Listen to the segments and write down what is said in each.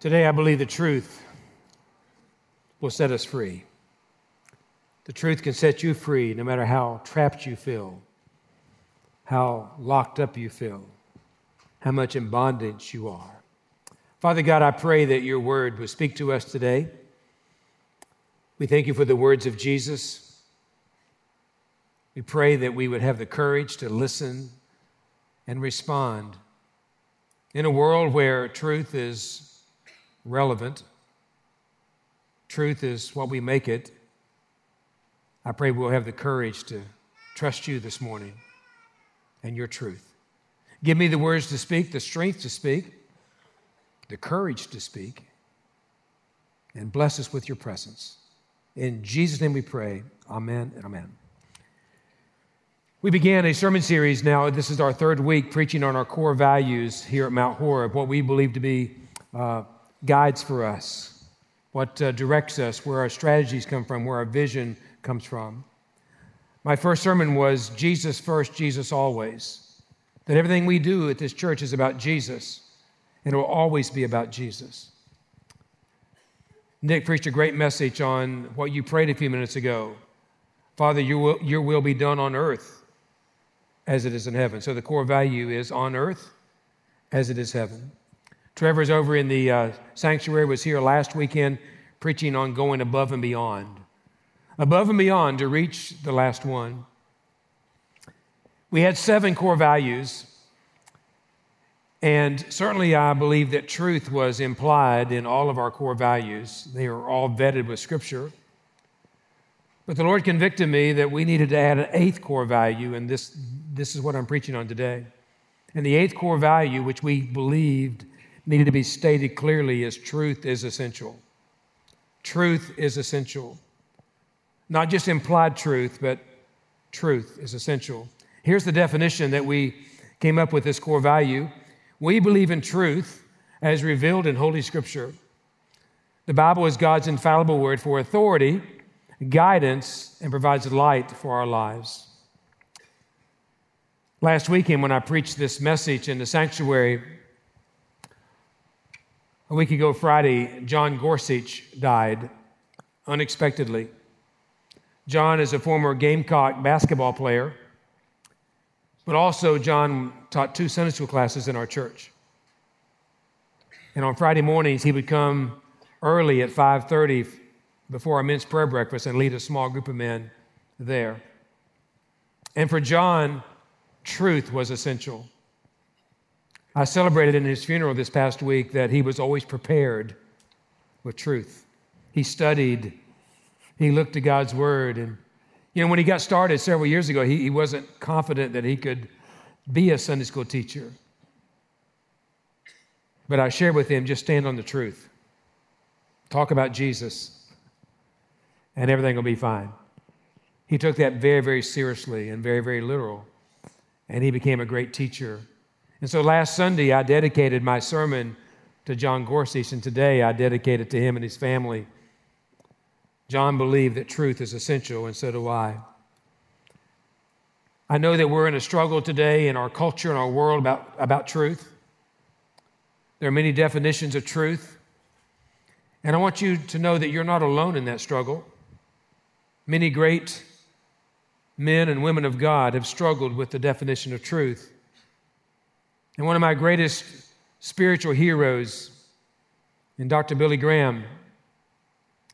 Today, I believe the truth will set us free. The truth can set you free no matter how trapped you feel, how locked up you feel, how much in bondage you are. Father God, I pray that your word will speak to us today. We thank you for the words of Jesus. We pray that we would have the courage to listen and respond. In a world where truth is relevant, truth is what we make it, I pray we'll have the courage to trust you this morning and your truth. Give me the words to speak, the strength to speak, the courage to speak, and bless us with your presence. In Jesus' name we pray. Amen and amen. We began a sermon series now. This is our third week preaching on our core values here at Mount Horeb, what we believe to be uh, guides for us, what uh, directs us, where our strategies come from, where our vision comes from. My first sermon was Jesus first, Jesus always. That everything we do at this church is about Jesus, and it will always be about Jesus. Nick preached a great message on what you prayed a few minutes ago. Father, your will, your will be done on earth as it is in heaven. So the core value is on earth as it is heaven. Trevor's over in the uh, sanctuary, was here last weekend preaching on going above and beyond. Above and beyond to reach the last one. We had seven core values and certainly, I believe that truth was implied in all of our core values. They are all vetted with Scripture. But the Lord convicted me that we needed to add an eighth core value, and this, this is what I'm preaching on today. And the eighth core value, which we believed needed to be stated clearly, is truth is essential. Truth is essential. Not just implied truth, but truth is essential. Here's the definition that we came up with this core value we believe in truth as revealed in Holy Scripture. The Bible is God's infallible word for authority, guidance, and provides light for our lives. Last weekend, when I preached this message in the sanctuary, a week ago Friday, John Gorsuch died unexpectedly. John is a former Gamecock basketball player but also, John taught two Sunday school classes in our church. And on Friday mornings, he would come early at 5:30 before our men's prayer breakfast and lead a small group of men there. And for John, truth was essential. I celebrated in his funeral this past week that he was always prepared with truth. He studied, he looked to God's word, and you know, when he got started several years ago, he, he wasn't confident that he could be a Sunday school teacher. But I shared with him just stand on the truth, talk about Jesus, and everything will be fine. He took that very, very seriously and very, very literal, and he became a great teacher. And so last Sunday, I dedicated my sermon to John Gorsuch, and today I dedicate it to him and his family. John believed that truth is essential, and so do I. I know that we're in a struggle today in our culture and our world about, about truth. There are many definitions of truth. And I want you to know that you're not alone in that struggle. Many great men and women of God have struggled with the definition of truth. And one of my greatest spiritual heroes and Dr. Billy Graham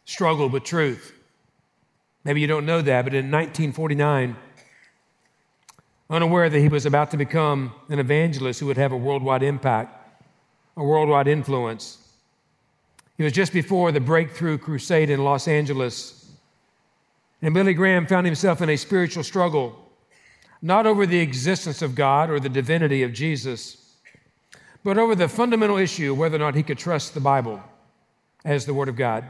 struggled with truth. Maybe you don't know that, but in 1949, unaware that he was about to become an evangelist who would have a worldwide impact, a worldwide influence, it was just before the breakthrough crusade in Los Angeles. And Billy Graham found himself in a spiritual struggle, not over the existence of God or the divinity of Jesus, but over the fundamental issue of whether or not he could trust the Bible as the Word of God.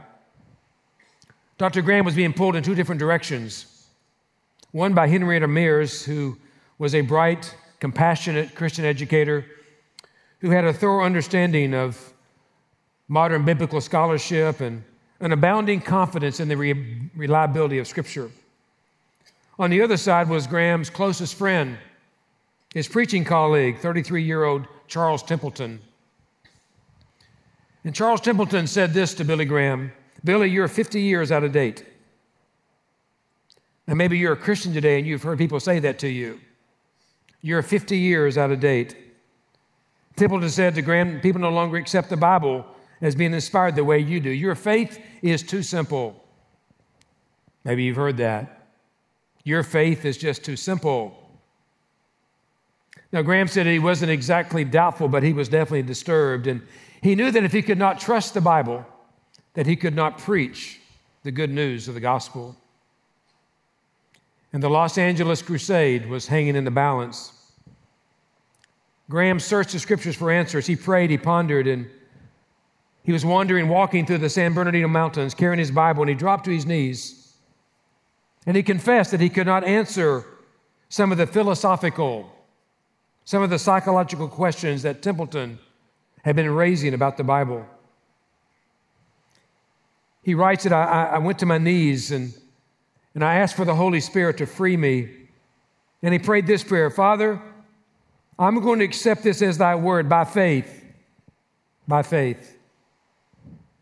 Dr. Graham was being pulled in two different directions. One by Henrietta Mears, who was a bright, compassionate Christian educator who had a thorough understanding of modern biblical scholarship and an abounding confidence in the re- reliability of Scripture. On the other side was Graham's closest friend, his preaching colleague, 33 year old Charles Templeton. And Charles Templeton said this to Billy Graham Billy, you're 50 years out of date. And maybe you're a Christian today and you've heard people say that to you. You're 50 years out of date. Templeton said to Graham, people no longer accept the Bible as being inspired the way you do. Your faith is too simple. Maybe you've heard that. Your faith is just too simple. Now, Graham said he wasn't exactly doubtful, but he was definitely disturbed. And he knew that if he could not trust the Bible, that he could not preach the good news of the gospel. And the Los Angeles crusade was hanging in the balance. Graham searched the scriptures for answers. He prayed, he pondered, and he was wandering, walking through the San Bernardino Mountains, carrying his Bible, and he dropped to his knees. And he confessed that he could not answer some of the philosophical, some of the psychological questions that Templeton had been raising about the Bible. He writes that I, I went to my knees and, and I asked for the Holy Spirit to free me. And he prayed this prayer Father, I'm going to accept this as thy word by faith. By faith.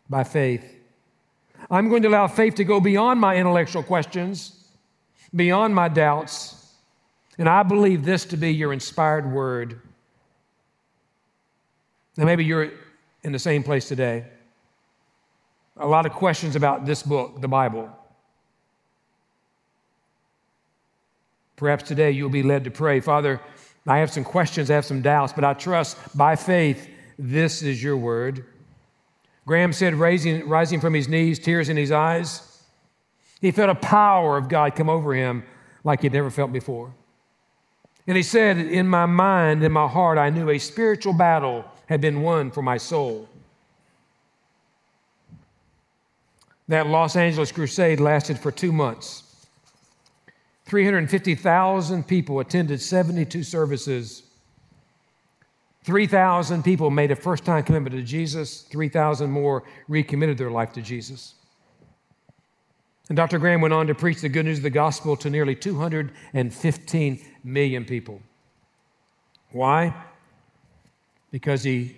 By faith. I'm going to allow faith to go beyond my intellectual questions, beyond my doubts. And I believe this to be your inspired word. Now, maybe you're in the same place today. A lot of questions about this book, the Bible. Perhaps today you'll be led to pray, Father, I have some questions, I have some doubts, but I trust by faith this is your word. Graham said, raising, rising from his knees, tears in his eyes, he felt a power of God come over him like he'd never felt before. And he said, In my mind, in my heart, I knew a spiritual battle had been won for my soul. That Los Angeles crusade lasted for two months. 350,000 people attended 72 services. 3,000 people made a first time commitment to Jesus. 3,000 more recommitted their life to Jesus. And Dr. Graham went on to preach the good news of the gospel to nearly 215 million people. Why? because he,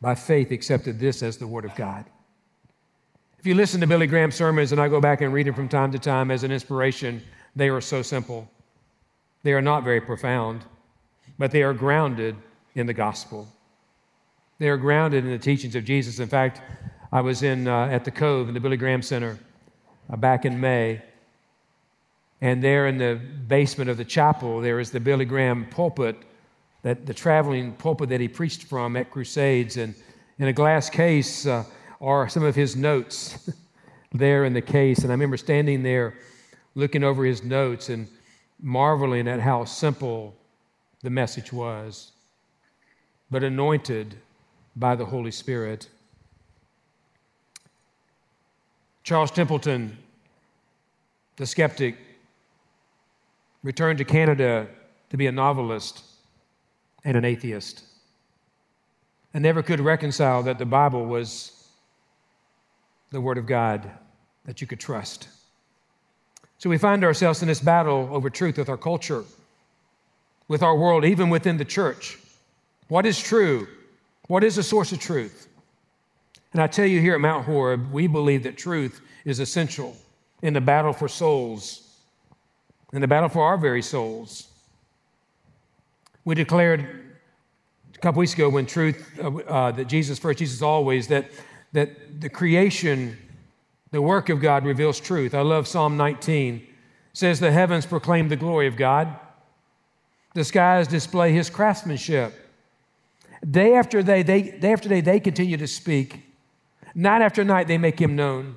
by faith, accepted this as the Word of God. If you listen to Billy Graham's sermons, and I go back and read them from time to time as an inspiration, they are so simple. They are not very profound, but they are grounded in the gospel. They are grounded in the teachings of Jesus. In fact, I was in, uh, at the Cove in the Billy Graham Center back in May, and there in the basement of the chapel, there is the Billy Graham pulpit that the traveling pulpit that he preached from at Crusades. And in a glass case uh, are some of his notes there in the case. And I remember standing there looking over his notes and marveling at how simple the message was, but anointed by the Holy Spirit. Charles Templeton, the skeptic, returned to Canada to be a novelist and an atheist. I never could reconcile that the Bible was the Word of God that you could trust. So we find ourselves in this battle over truth with our culture, with our world, even within the church. What is true? What is the source of truth? And I tell you here at Mount Horeb, we believe that truth is essential in the battle for souls, in the battle for our very souls. We declared a couple weeks ago when truth uh, uh, that Jesus first, Jesus always, that, that the creation, the work of God reveals truth. I love Psalm 19. It says, The heavens proclaim the glory of God, the skies display his craftsmanship. Day after day, they, day after day, they continue to speak. Night after night, they make him known.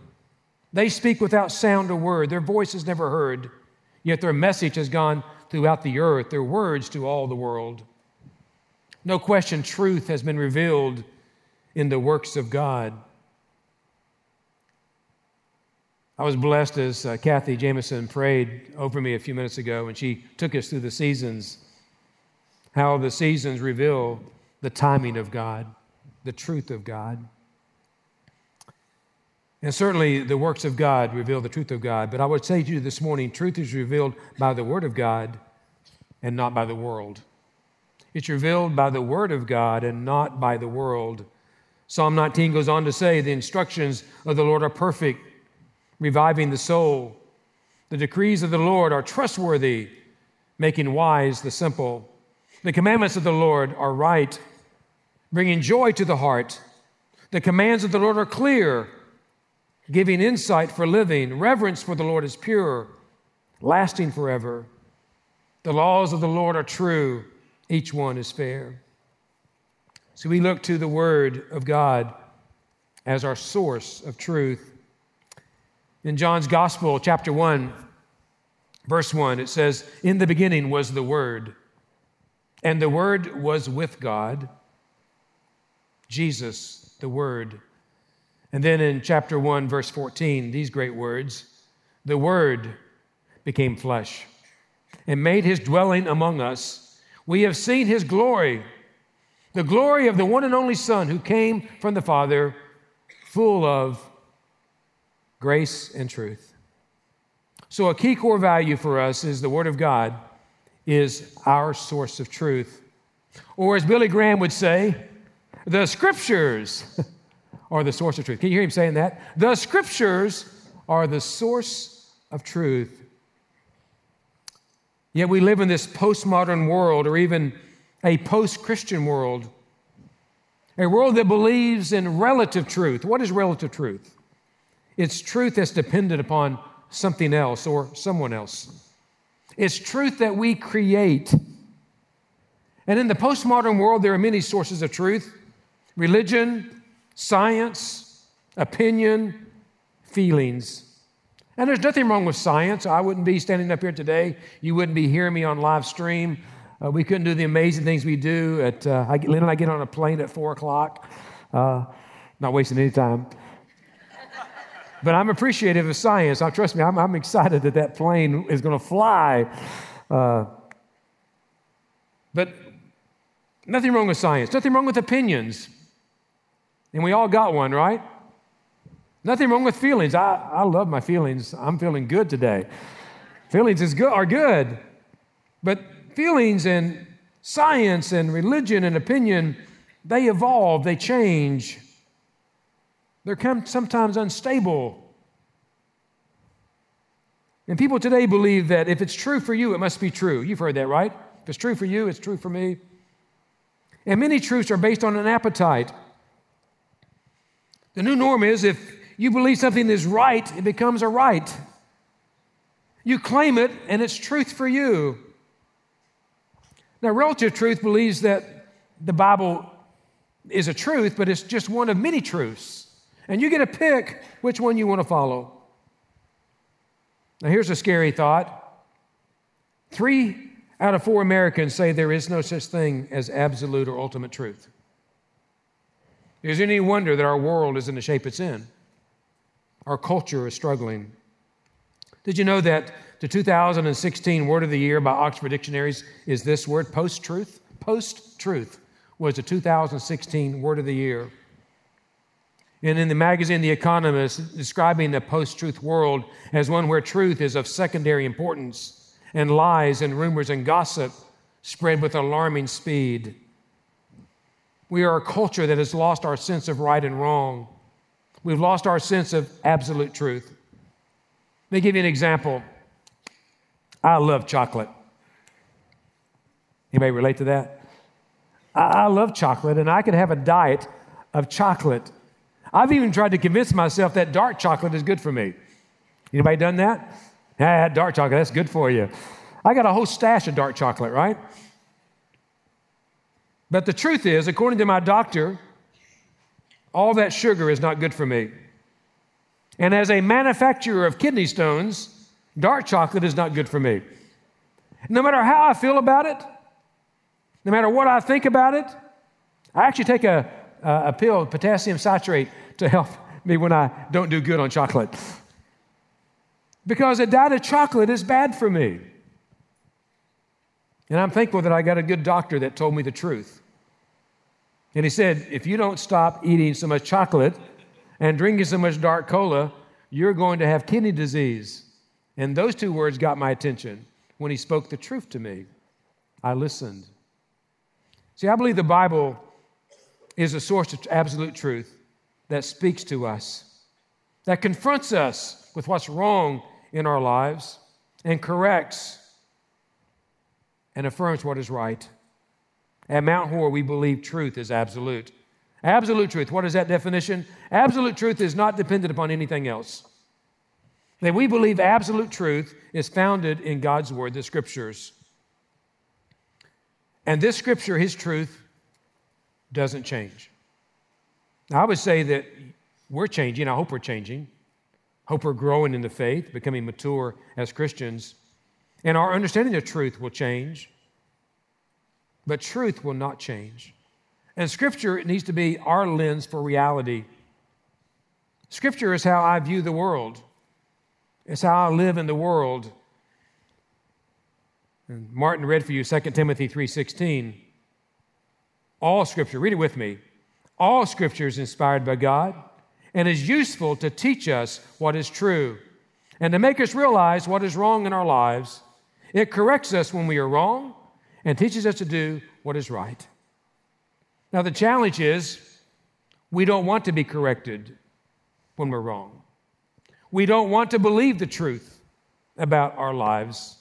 They speak without sound or word. Their voice is never heard, yet their message has gone throughout the earth, their words to all the world. No question, truth has been revealed in the works of God. I was blessed as uh, Kathy Jameson prayed over me a few minutes ago, and she took us through the seasons, how the seasons reveal the timing of God, the truth of God. And certainly the works of God reveal the truth of God. But I would say to you this morning truth is revealed by the Word of God and not by the world. It's revealed by the Word of God and not by the world. Psalm 19 goes on to say, The instructions of the Lord are perfect, reviving the soul. The decrees of the Lord are trustworthy, making wise the simple. The commandments of the Lord are right, bringing joy to the heart. The commands of the Lord are clear, giving insight for living. Reverence for the Lord is pure, lasting forever. The laws of the Lord are true, each one is fair. So we look to the Word of God as our source of truth. In John's Gospel, chapter 1, verse 1, it says, In the beginning was the Word, and the Word was with God, Jesus, the Word. And then in chapter 1, verse 14, these great words The Word became flesh and made his dwelling among us. We have seen his glory the glory of the one and only Son who came from the Father, full of grace and truth. So, a key core value for us is the Word of God is our source of truth. Or, as Billy Graham would say, the Scriptures are the source of truth. Can you hear him saying that? The Scriptures are the source of truth. Yet we live in this postmodern world, or even a post Christian world, a world that believes in relative truth. What is relative truth? It's truth that's dependent upon something else or someone else. It's truth that we create. And in the postmodern world, there are many sources of truth religion, science, opinion, feelings. And there's nothing wrong with science. I wouldn't be standing up here today. You wouldn't be hearing me on live stream uh, we couldn't do the amazing things we do. At uh, I, Lynn and I get on a plane at four o'clock. Uh, not wasting any time. but I'm appreciative of science. Now, trust me, I'm, I'm excited that that plane is going to fly. Uh, but nothing wrong with science. Nothing wrong with opinions. And we all got one, right? Nothing wrong with feelings. I, I love my feelings. I'm feeling good today. Feelings is good, are good. But feelings and science and religion and opinion, they evolve, they change. They're sometimes unstable. And people today believe that if it's true for you, it must be true. You've heard that, right? If it's true for you, it's true for me. And many truths are based on an appetite. The new norm is if you believe something is right, it becomes a right. You claim it, and it's truth for you. Now, relative truth believes that the Bible is a truth, but it's just one of many truths. And you get to pick which one you want to follow. Now, here's a scary thought three out of four Americans say there is no such thing as absolute or ultimate truth. Is it any wonder that our world is in the shape it's in? Our culture is struggling. Did you know that the 2016 word of the year by Oxford Dictionaries is this word post truth. Post truth was the 2016 word of the year. And in the magazine The Economist, describing the post truth world as one where truth is of secondary importance and lies and rumors and gossip spread with alarming speed. We are a culture that has lost our sense of right and wrong. We've lost our sense of absolute truth. Let me give you an example. I love chocolate. Anybody relate to that? I, love chocolate, and I could have a diet of chocolate. I've even tried to convince myself that dark chocolate is good for me. Anybody done that? Yeah, dark chocolate, that's good for you. I got a whole stash of dark chocolate, right? But the truth is, according to my doctor, all that sugar is not good for me. And as a manufacturer of kidney stones, Dark chocolate is not good for me. No matter how I feel about it, no matter what I think about it, I actually take a, a, pill, potassium citrate, to help me when I don't do good on chocolate. Because a diet of chocolate is bad for me. And I'm thankful that I got a good doctor that told me the truth. And he said, if you don't stop eating so much chocolate and drinking so much dark cola, you're going to have kidney disease. And those two words got my attention. When he spoke the truth to me, I listened. See, I believe the Bible is a source of absolute truth that speaks to us, that confronts us with what's wrong in our lives, and corrects and affirms what is right. At Mount Hor, we believe truth is absolute. Absolute truth. What is that definition? Absolute truth is not dependent upon anything else. That we believe absolute truth is founded in God's Word, the Scriptures. And this Scripture, His truth, doesn't change. Now, I would say that we're changing. I hope we're changing. Hope we're growing in the faith, becoming mature as Christians. And our understanding of truth will change, but truth will not change. And Scripture needs to be our lens for reality. Scripture is how I view the world, it's how I live in the world. And Martin read for you 2 Timothy 3:16. All scripture, read it with me. All scripture is inspired by God and is useful to teach us what is true and to make us realize what is wrong in our lives. It corrects us when we are wrong and teaches us to do what is right. Now, the challenge is we don't want to be corrected when we're wrong. We don't want to believe the truth about our lives.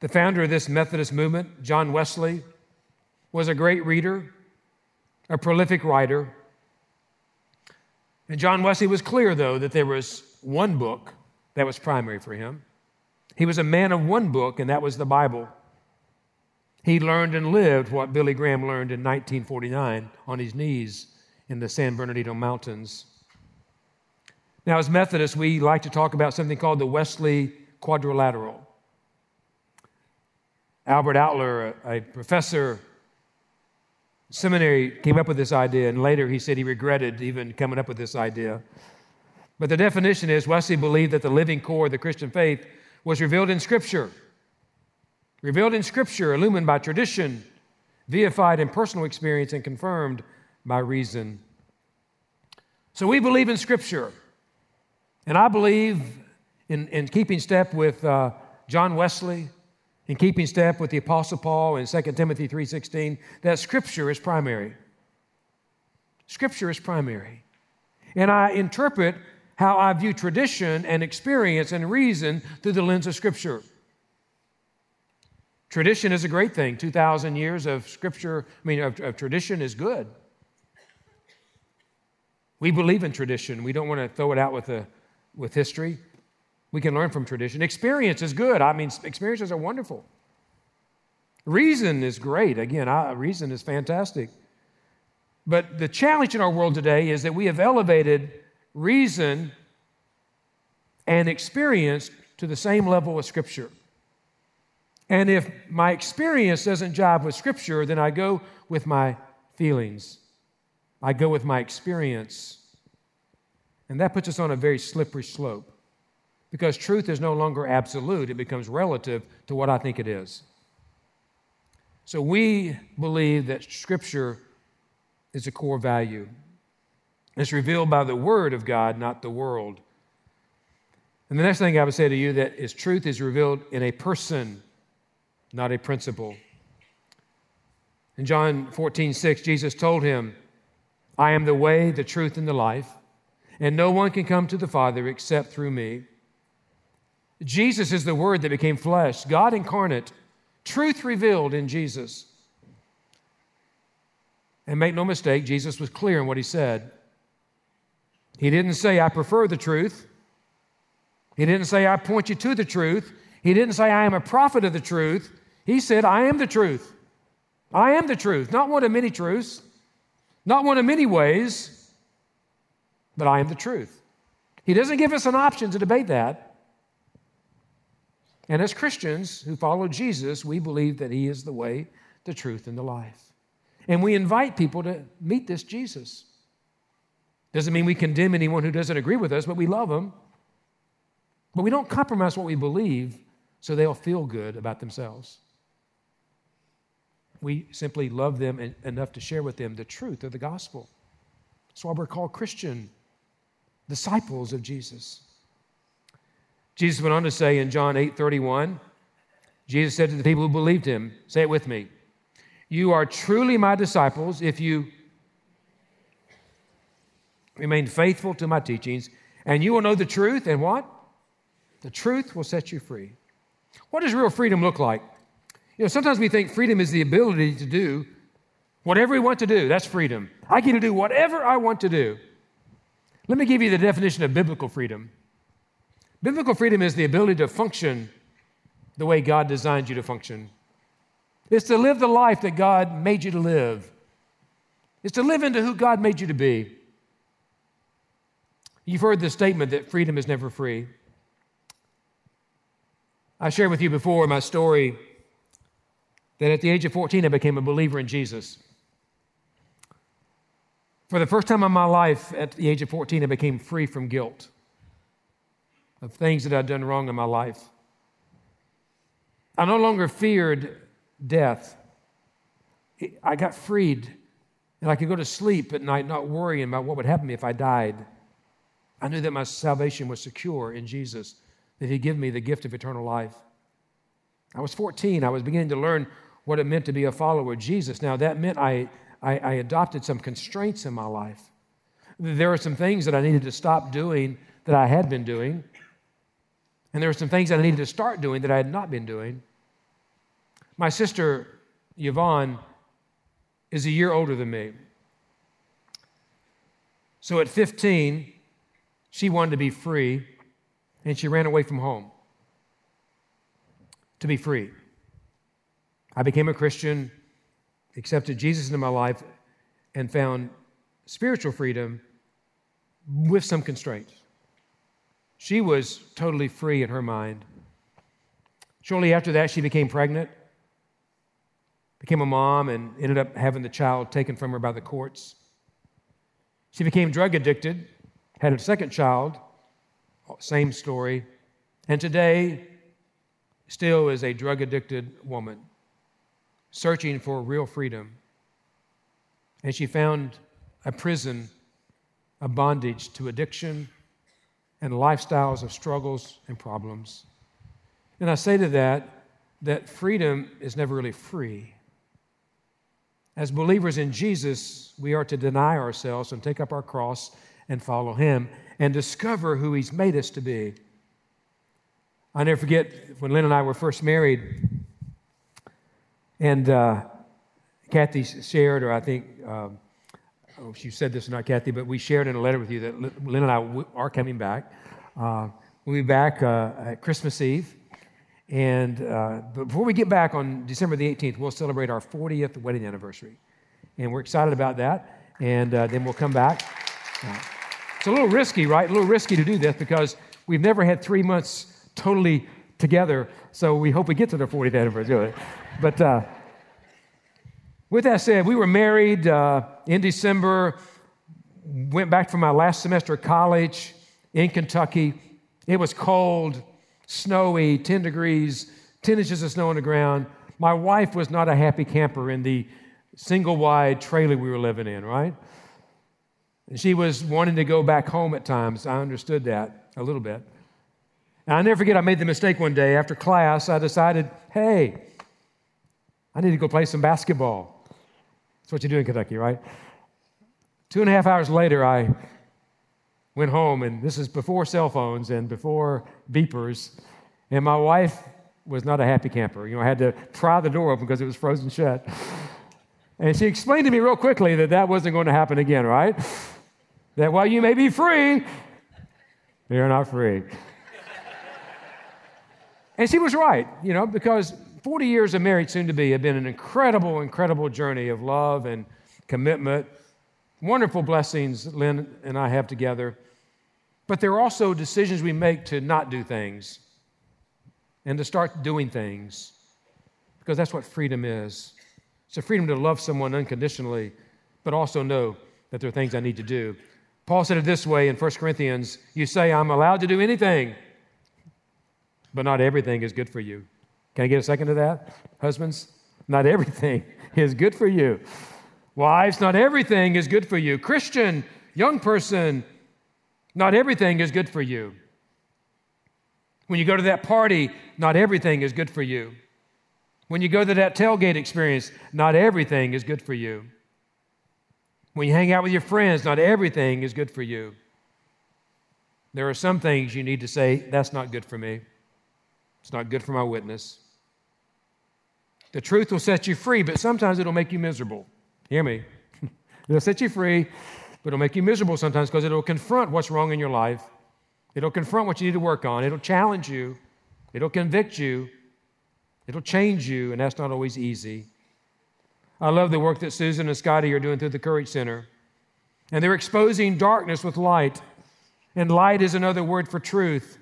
The founder of this Methodist movement, John Wesley, was a great reader, a prolific writer. And John Wesley was clear, though, that there was one book that was primary for him. He was a man of one book, and that was the Bible. He learned and lived what Billy Graham learned in 1949 on his knees in the San Bernardino Mountains. Now, as Methodists, we like to talk about something called the Wesley Quadrilateral. Albert Outler, a professor seminary came up with this idea, and later he said he regretted even coming up with this idea. But the definition is Wesley believed that the living core of the Christian faith was revealed in Scripture. Revealed in Scripture, illumined by tradition, deified in personal experience, and confirmed by reason. So we believe in Scripture. And I believe in, in keeping step with uh, John Wesley, in keeping step with the apostle paul in 2 timothy 3.16 that scripture is primary scripture is primary and i interpret how i view tradition and experience and reason through the lens of scripture tradition is a great thing 2000 years of scripture i mean of, of tradition is good we believe in tradition we don't want to throw it out with, a, with history we can learn from tradition. Experience is good. I mean, experiences are wonderful. Reason is great. Again, I, reason is fantastic. But the challenge in our world today is that we have elevated reason and experience to the same level as Scripture. And if my experience doesn't jive with Scripture, then I go with my feelings. I go with my experience. And that puts us on a very slippery slope because truth is no longer absolute, it becomes relative to what I think it is. So we believe that Scripture is a core value. It's revealed by the Word of God, not the world. And the next thing I would say to you that is truth is revealed in a person, not a principle. In John 14, 6, Jesus told him, I am the way, the truth, and the life, and no one can come to the Father except through me. Jesus is the Word that became flesh, God incarnate, truth revealed in Jesus. And make no mistake, Jesus was clear in what he said. He didn't say, I prefer the truth. He didn't say, I point you to the truth. He didn't say, I am a prophet of the truth. He said, I am the truth. I am the truth, not one of many truths, not one of many ways, but I am the truth. He doesn't give us an option to debate that. And as Christians who follow Jesus, we believe that He is the way, the truth, and the life. And we invite people to meet this Jesus. Doesn't mean we condemn anyone who doesn't agree with us, but we love them. But we don't compromise what we believe so they'll feel good about themselves. We simply love them enough to share with them the truth of the gospel. That's why we're called Christian disciples of Jesus. Jesus went on to say in John 8 31, Jesus said to the people who believed him, say it with me, You are truly my disciples if you remain faithful to my teachings, and you will know the truth, and what? The truth will set you free. What does real freedom look like? You know, sometimes we think freedom is the ability to do whatever we want to do. That's freedom. I get to do whatever I want to do. Let me give you the definition of biblical freedom. Biblical freedom is the ability to function the way God designed you to function. It's to live the life that God made you to live. It's to live into who God made you to be. You've heard the statement that freedom is never free. I shared with you before my story that at the age of 14, I became a believer in Jesus. For the first time in my life, at the age of 14, I became free from guilt of things that I'd done wrong in my life. I no longer feared death. I got freed, and I could go to sleep at night not worrying about what would happen to me if I died. I knew that my salvation was secure in Jesus, that He'd give me the gift of eternal life. I was 14. I was beginning to learn what it meant to be a follower of Jesus. Now, that meant I, I, I adopted some constraints in my life. There are some things that I needed to stop doing that I had been doing. And there were some things that I needed to start doing that I had not been doing. My sister, Yvonne, is a year older than me. So at 15, she wanted to be free, and she ran away from home to be free. I became a Christian, accepted Jesus into my life, and found spiritual freedom with some constraints. She was totally free in her mind. Shortly after that, she became pregnant became a mom and ended up having the child taken from her by the courts. She became drug addicted, had a second child, same story, and today still is a drug addicted woman searching for real freedom. And she found a prison, a bondage to addiction and lifestyles of struggles and problems. And I say to that, that freedom is never really free. As believers in Jesus, we are to deny ourselves and take up our cross and follow Him and discover who He's made us to be. I never forget when Lynn and I were first married, and uh, Kathy shared, or I think, um, oh, she said this or not, Kathy, but we shared in a letter with you that Lynn and I are coming back. Uh, we'll be back uh, at Christmas Eve. And uh, before we get back on December the 18th, we'll celebrate our 40th wedding anniversary. And we're excited about that. And uh, then we'll come back. It's a little risky, right? A little risky to do this because we've never had three months totally together. So we hope we get to the 40th anniversary. But uh, with that said, we were married uh, in December, went back for my last semester of college in Kentucky. It was cold snowy, 10 degrees, 10 inches of snow on the ground. My wife was not a happy camper in the single wide trailer we were living in, right? And she was wanting to go back home at times. I understood that a little bit. And I never forget, I made the mistake one day after class. I decided, hey, I need to go play some basketball. That's what you do in Kentucky, right? Two and a half hours later, I went home, and this is before cell phones and before beepers. And my wife was not a happy camper. You know, I had to pry the door open because it was frozen shut. And she explained to me real quickly that that wasn't going to happen again, right? That while you may be free, you're not free. and she was right, you know, because 40 years of marriage, soon to be, have been an incredible, incredible journey of love and commitment wonderful blessings Lynn and I have together. But there are also decisions we make to not do things and to start doing things because that's what freedom is. It's a freedom to love someone unconditionally, but also know that there are things I need to do. Paul said it this way in 1 Corinthians You say, I'm allowed to do anything, but not everything is good for you. Can I get a second to that? Husbands, not everything is good for you. Wives, not everything is good for you. Christian, young person, not everything is good for you. When you go to that party, not everything is good for you. When you go to that tailgate experience, not everything is good for you. When you hang out with your friends, not everything is good for you. There are some things you need to say, that's not good for me. It's not good for my witness. The truth will set you free, but sometimes it'll make you miserable. Hear me. it'll set you free, but it'll make you miserable sometimes because it'll confront what's wrong in your life. It'll confront what you need to work on. It'll challenge you. It'll convict you. It'll change you, and that's not always easy. I love the work that Susan and Scotty are doing through the Courage Center. And they're exposing darkness with light. And light is another word for truth.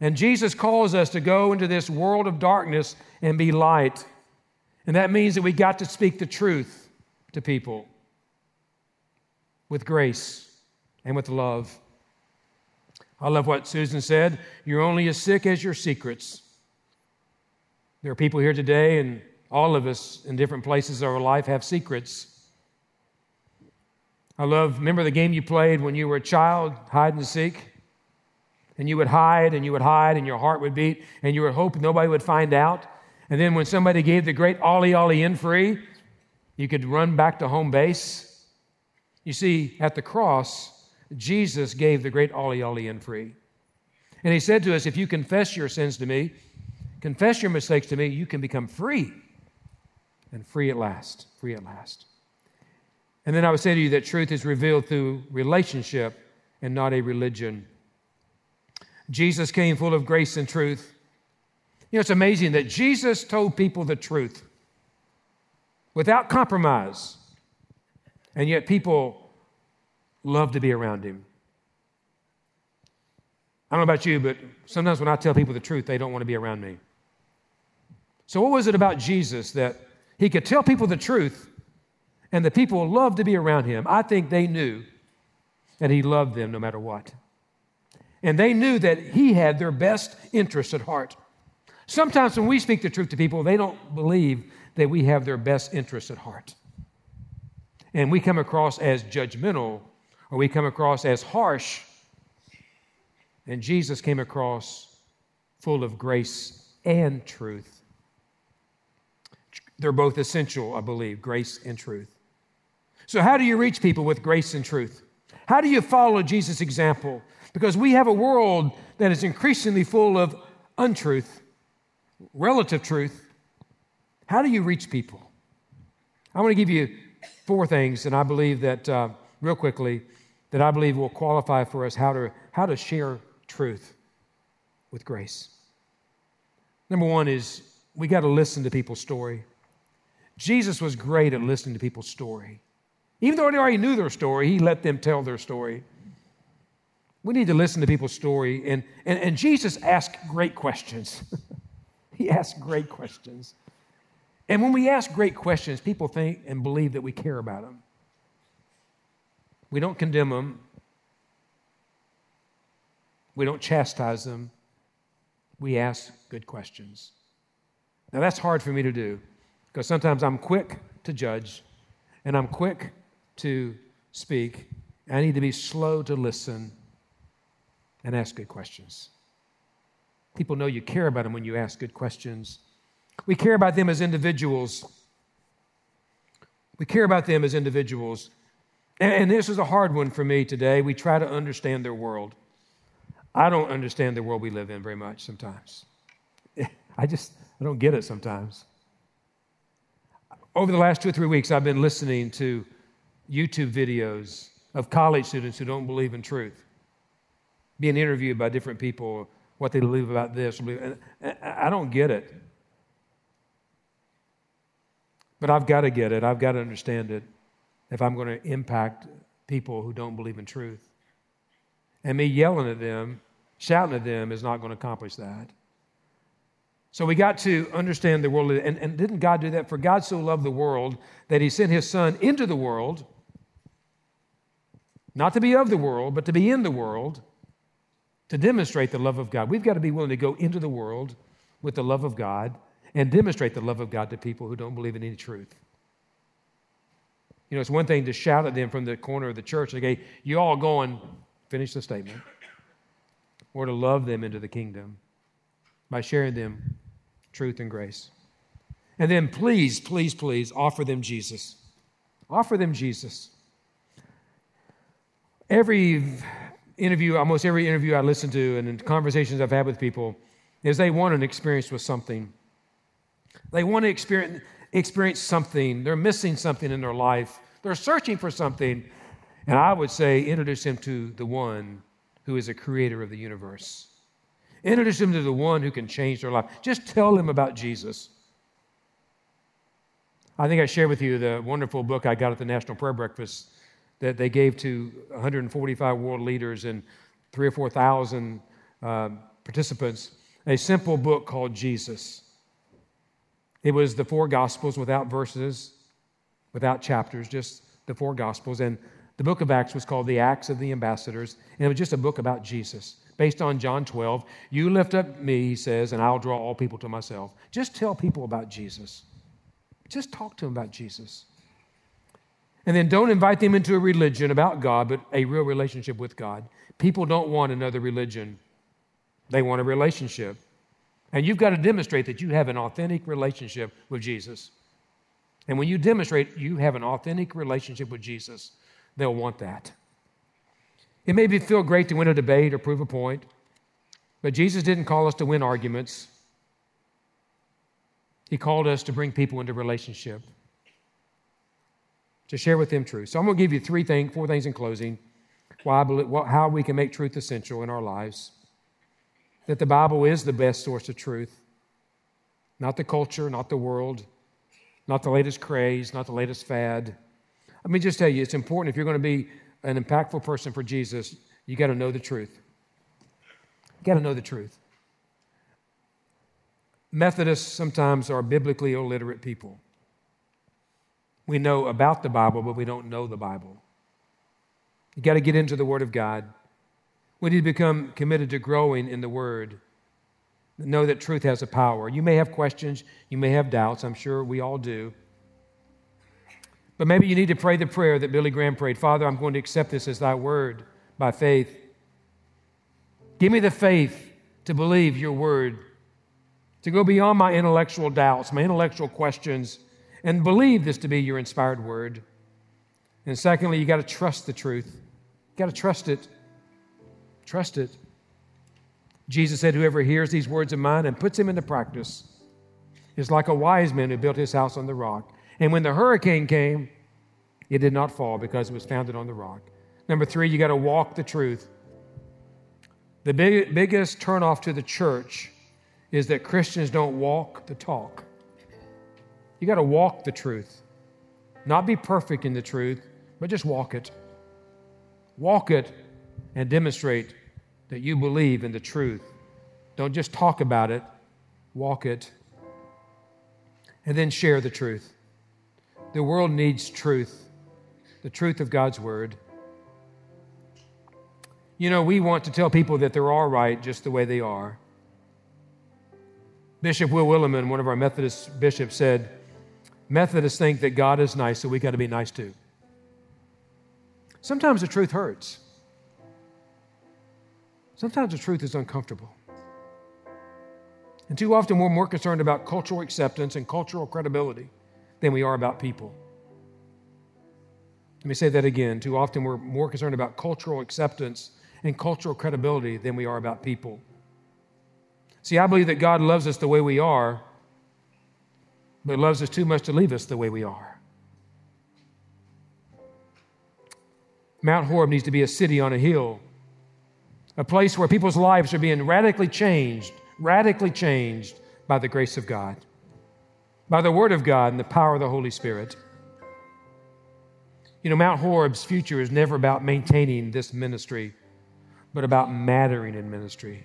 And Jesus calls us to go into this world of darkness and be light. And that means that we got to speak the truth to people with grace and with love. I love what Susan said. You're only as sick as your secrets. There are people here today, and all of us in different places of our life have secrets. I love, remember the game you played when you were a child, hide and seek? And you would hide and you would hide, and your heart would beat, and you would hope nobody would find out. And then when somebody gave the great ollie ollie in free, you could run back to home base. You see, at the cross, Jesus gave the great ollie ollie in free. And he said to us, If you confess your sins to me, confess your mistakes to me, you can become free. And free at last. Free at last. And then I would say to you that truth is revealed through relationship and not a religion. Jesus came full of grace and truth. You know, it's amazing that Jesus told people the truth without compromise, and yet people love to be around him. I don't know about you, but sometimes when I tell people the truth, they don't want to be around me. So, what was it about Jesus that he could tell people the truth and the people loved to be around him? I think they knew that he loved them no matter what. And they knew that he had their best interest at heart. Sometimes when we speak the truth to people, they don't believe that we have their best interest at heart. And we come across as judgmental or we come across as harsh. And Jesus came across full of grace and truth. They're both essential, I believe, grace and truth. So, how do you reach people with grace and truth? How do you follow Jesus' example? Because we have a world that is increasingly full of untruth, relative truth. How do you reach people? I want to give you four things, and I believe that, uh, real quickly, that I believe will qualify for us how to, how to share truth with grace. Number one is we got to listen to people's story. Jesus was great at listening to people's story. Even though he already knew their story, he let them tell their story. We need to listen to people's story. And, and, and Jesus asked great questions. he asked great questions. And when we ask great questions, people think and believe that we care about them. We don't condemn them, we don't chastise them. We ask good questions. Now, that's hard for me to do. Because sometimes I'm quick to judge and I'm quick to speak. I need to be slow to listen and ask good questions. People know you care about them when you ask good questions. We care about them as individuals. We care about them as individuals. And, this is a hard one for me today. We try to understand their world. I don't understand the world we live in very much sometimes. I just I don't get it sometimes over the last two or three weeks, I've been listening to YouTube videos of college students who don't believe in truth, being interviewed by different people, what they believe about this. And I don't get it. But I've got to get it. I've got to understand it if I'm going to impact people who don't believe in truth. And me yelling at them, shouting at them, is not going to accomplish that. So we got to understand the world. And, and didn't God do that? For God so loved the world that he sent his son into the world, not to be of the world, but to be in the world, to demonstrate the love of God. We've got to be willing to go into the world with the love of God and demonstrate the love of God to people who don't believe in any truth. You know, it's one thing to shout at them from the corner of the church say, You all go and finish the statement, or to love them into the kingdom by sharing them truth and grace. And then please, please, please offer them Jesus. Offer them Jesus. Every interview, almost every interview I listen to and conversations I've had with people, is they want an experience with something. They want to experience, experience something. They're missing something in their life. They're searching for something. And I would say, introduce them to the one who is a creator of the universe. Introduce them to the one who can change their life. Just tell them about Jesus. I think I shared with you the wonderful book I got at the National Prayer Breakfast that they gave to 145 world leaders and three or 4,000 uh, participants. A simple book called Jesus. It was the four Gospels without verses, without chapters, just the four Gospels. And the book of Acts was called the Acts of the Ambassadors. And it was just a book about Jesus based on John 12. You lift up me, he says, and I'll draw all people to myself. Just tell people about Jesus. Just talk to them about Jesus. And then don't invite them into a religion about God, but a real relationship with God. People don't want another religion, they want a relationship. And you've got to demonstrate that you have an authentic relationship with Jesus. And when you demonstrate you have an authentic relationship with Jesus, they'll want that. It may be, feel great to win a debate or prove a point, but Jesus didn't call us to win arguments. He called us to bring people into relationship, to share with them truth. So I'm going to give you three things, four things in closing, why believe, how we can make truth essential in our lives. That the Bible is the best source of truth, not the culture, not the world, not the latest craze, not the latest fad. Let me just tell you, it's important if you're going to be an impactful person for Jesus, you got to know the truth. You got to know the truth. Methodists sometimes are biblically illiterate people. We know about the Bible, but we don't know the Bible. You got to get into the Word of God. We need to become committed to growing in the Word. Know that truth has a power. You may have questions, you may have doubts. I'm sure we all do. But maybe you need to pray the prayer that Billy Graham prayed Father, I'm going to accept this as thy word by faith. Give me the faith to believe your word to go beyond my intellectual doubts, my intellectual questions, and believe this to be your inspired word. And secondly, you got to trust the truth. You got to trust it. Trust it. Jesus said, Whoever hears these words of mine and puts them into practice is like a wise man who built his house on the rock. And when the hurricane came, it did not fall because it was founded on the rock. Number three, you got to walk the truth. The big, biggest turnoff to the church is that Christians don't walk the talk. You got to walk the truth. Not be perfect in the truth, but just walk it. Walk it and demonstrate that you believe in the truth. Don't just talk about it, walk it. And then share the truth. The world needs truth, the truth of God's word. You know, we want to tell people that they're all right just the way they are. Bishop Will Willimon, one of our Methodist bishops, said, Methodists think that God is nice, so we got to be nice too. Sometimes the truth hurts. Sometimes the truth is uncomfortable. And too often we're more concerned about cultural acceptance and cultural credibility than we are about people. Let me say that again. Too often we're more concerned about cultural acceptance and cultural credibility than we are about people. See, I believe that God loves us the way we are, but loves us too much to leave us the way we are. Mount Horeb needs to be a city on a hill, a place where people's lives are being radically changed, radically changed by the grace of God, by the Word of God and the power of the Holy Spirit. You know, Mount Horeb's future is never about maintaining this ministry, but about mattering in ministry.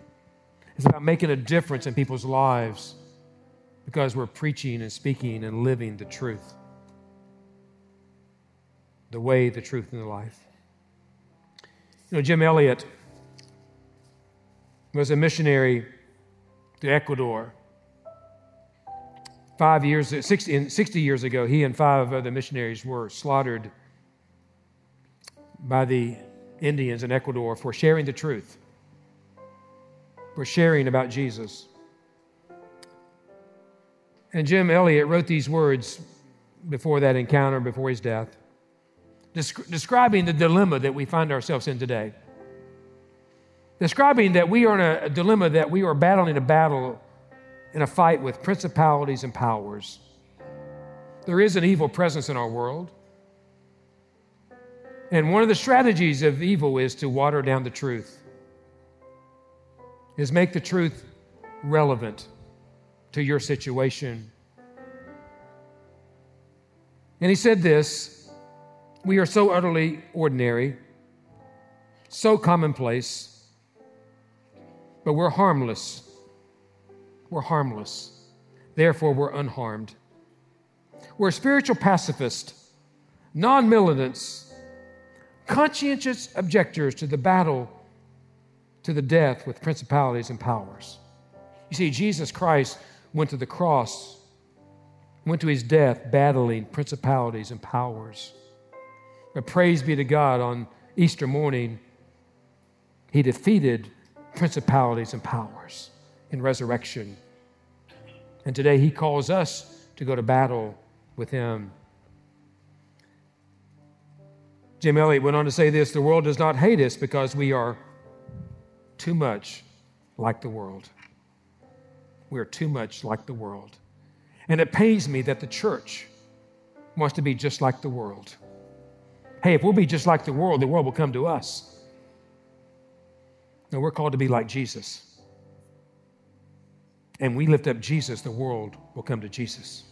It's about making a difference in people's lives because we're preaching and speaking and living the truth the way, the truth, and the life. You know, Jim Elliot was a missionary to Ecuador. Five years, 60, 60 years ago, he and five other missionaries were slaughtered by the Indians in Ecuador for sharing the truth for sharing about Jesus. And Jim Elliot wrote these words before that encounter, before his death, describing the dilemma that we find ourselves in today. Describing that we are in a, a dilemma, that we are battling a battle in a fight with principalities and powers. There is an evil presence in our world. And one of the strategies of evil is to water down the truth, is make the truth relevant to your situation. And he said this We are so utterly ordinary, so commonplace, but we're harmless. We're harmless. Therefore, we're unharmed. We're spiritual pacifists, non militants, conscientious objectors to the battle to the death with principalities and powers. You see, Jesus Christ went to the cross, went to his death battling principalities and powers. But praise be to God, on Easter morning, he defeated principalities and powers in resurrection. And today he calls us to go to battle with him. Jim Elliot went on to say this the world does not hate us because we are too much like the world. We are too much like the world. And it pains me that the church wants to be just like the world. Hey, if we'll be just like the world, the world will come to us. No, we're called to be like Jesus. And we lift up Jesus, the world will come to Jesus.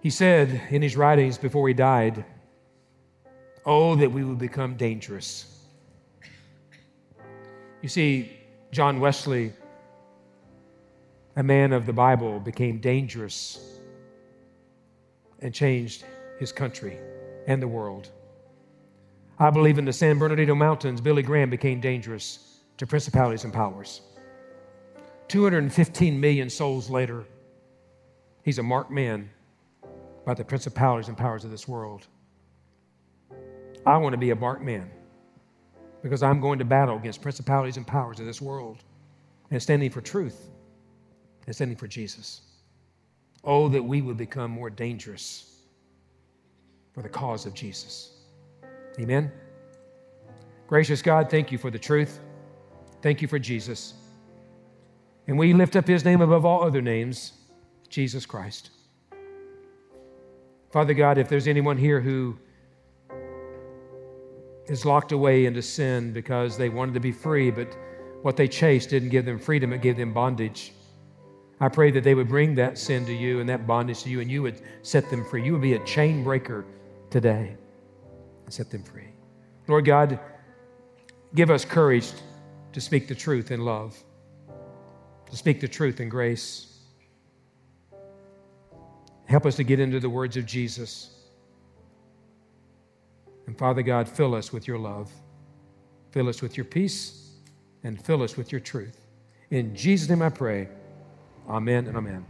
He said in his writings before he died, Oh, that we would become dangerous. You see, John Wesley, a man of the Bible, became dangerous and changed his country and the world. I believe in the San Bernardino Mountains, Billy Graham became dangerous to principalities and powers. 215 million souls later, he's a marked man by the principalities and powers of this world. I want to be a marked man because I'm going to battle against principalities and powers of this world and standing for truth and standing for Jesus. Oh, that we would become more dangerous for the cause of Jesus. Amen. Gracious God, thank you for the truth. Thank you for Jesus. And we lift up his name above all other names, Jesus Christ. Father God, if there's anyone here who is locked away into sin because they wanted to be free, but what they chased didn't give them freedom, it gave them bondage. I pray that they would bring that sin to you and that bondage to you, and you would set them free. You would be a chain breaker today and set them free. Lord God, give us courage to speak the truth in love, to speak the truth in grace. Help us to get into the words of Jesus. And Father God, fill us with your love, fill us with your peace, and fill us with your truth. In Jesus' name I pray. Amen and amen.